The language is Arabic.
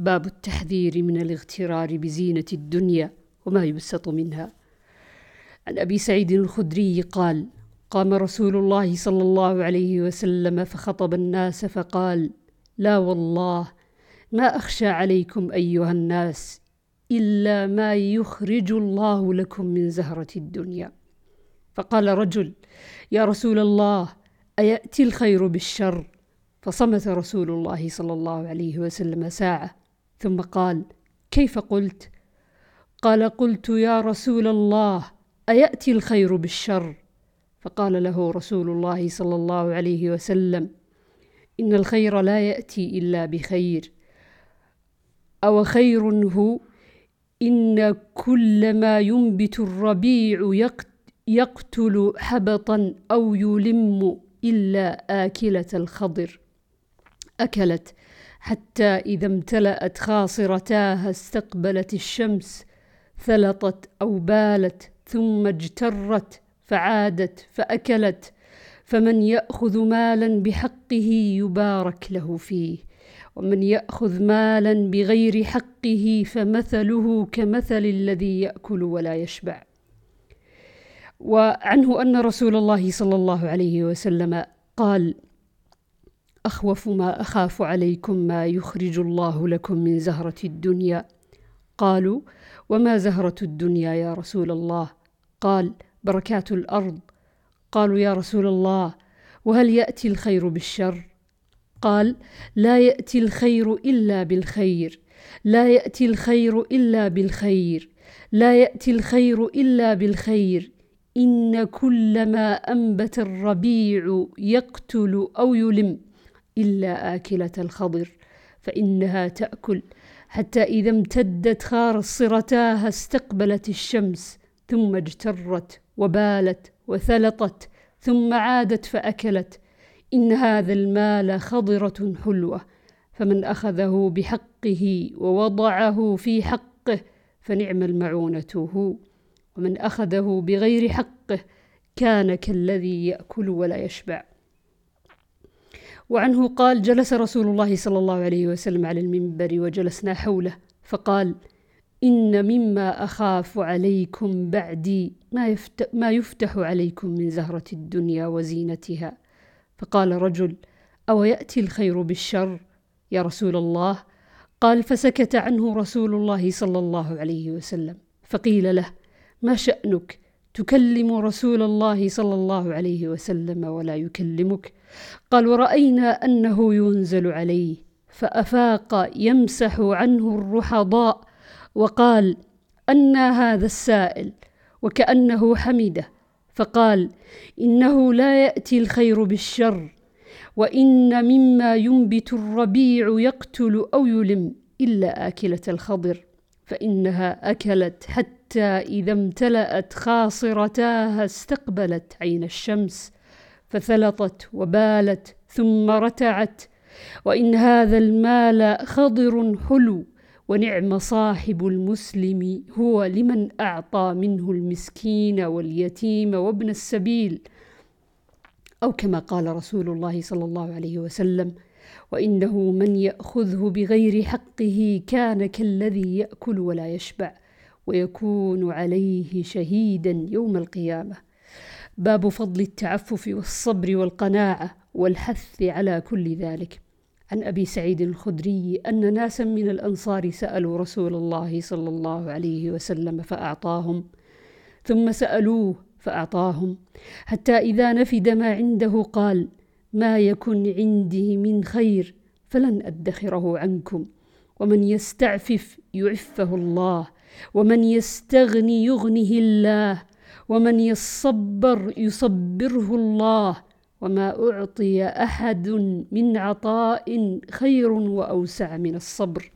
باب التحذير من الاغترار بزينة الدنيا وما يبسط منها. عن أبي سعيد الخدري قال قام رسول الله صلى الله عليه وسلم فخطب الناس فقال لا والله ما أخشى عليكم أيها الناس إلا ما يخرج الله لكم من زهرة الدنيا. فقال رجل يا رسول الله أيأتي الخير بالشر؟ فصمت رسول الله صلى الله عليه وسلم ساعة ثم قال كيف قلت؟ قال قلت يا رسول الله أيأتي الخير بالشر؟ فقال له رسول الله صلى الله عليه وسلم إن الخير لا يأتي إلا بخير. أو خير هو إن كل ما ينبت الربيع يقتل حبطا أو يلم إلا آكلة الخضر. أكلت حتى إذا امتلأت خاصرتاها استقبلت الشمس ثلطت أو بالت ثم اجترت فعادت فأكلت. فمن يأخذ مالا بحقه يبارك له فيه ومن يأخذ مالا بغير حقه فمثله كمثل الذي يأكل ولا يشبع. وعنه أن رسول الله صلى الله عليه وسلم قال أخوف ما أخاف عليكم ما يخرج الله لكم من زهرة الدنيا. قالوا وما زهرة الدنيا يا رسول الله؟ قال بركات الأرض. قالوا يا رسول الله وهل يأتي الخير بالشر؟ قال لا يأتي الخير إلا بالخير لا يأتي الخير إلا بالخير لا يأتي الخير إلا بالخير. إن كل ما أنبت الربيع يقتل أو يلم. إلا آكلة الخضر فإنها تأكل. حتى إذا امتدت خارصرتاها استقبلت الشمس ثم اجترت وبالت وثلطت ثم عادت فأكلت. إن هذا المال خضرة حلوة فمن أخذه بحقه ووضعه في حقه فنعم المعونة هو. ومن أخذه بغير حقه كان كالذي يأكل ولا يشبع. وعنه قال جلس رسول الله صلى الله عليه وسلم على المنبر وجلسنا حوله فقال إن مما أخاف عليكم بعدي ما, يفتح, ما يفتح عليكم من زهرة الدنيا وزينتها. فقال رجل أو يأتي الخير بالشر يا رسول الله؟ قال فسكت عنه رسول الله صلى الله عليه وسلم فقيل له ما شأنك؟ تكلم رسول الله صلى الله عليه وسلم ولا يكلمك. قال ورأينا أنه ينزل عليه. فأفاق يمسح عنه الرحضاء وقال أنى هذا السائل. وكأنه حمده. فقال إنه لا يأتي الخير بالشر وإن مما ينبت الربيع يقتل أو يلم إلا آكلة الخضر. فإنها أكلت حتى إذا امتلأت خاصرتاها استقبلت عين الشمس فثلطت وبالت ثم رتعت. وإن هذا المال خضر حلو ونعم صاحب المسلم هو لمن أعطى منه المسكين واليتيم وابن السبيل. أو كما قال رسول الله صلى الله عليه وسلم وإنه من يأخذه بغير حقه كان كالذي يأكل ولا يشبع ويكون عليه شهيدا يوم القيامة. باب فضل التعفف والصبر والقناعة والحث على كل ذلك. عن أبي سعيد الخدري أن ناسا من الأنصار سألوا رسول الله صلى الله عليه وسلم فأعطاهم ثم سألوه فأعطاهم حتى إذا نفد ما عنده قال ما يكن عندي من خير فلن أدخره عنكم. ومن يستعفف يعفه الله ومن يستغني يغنه الله ومن يصبر يصبره الله. وما أعطي أحد من عطاء خير وأوسع من الصبر.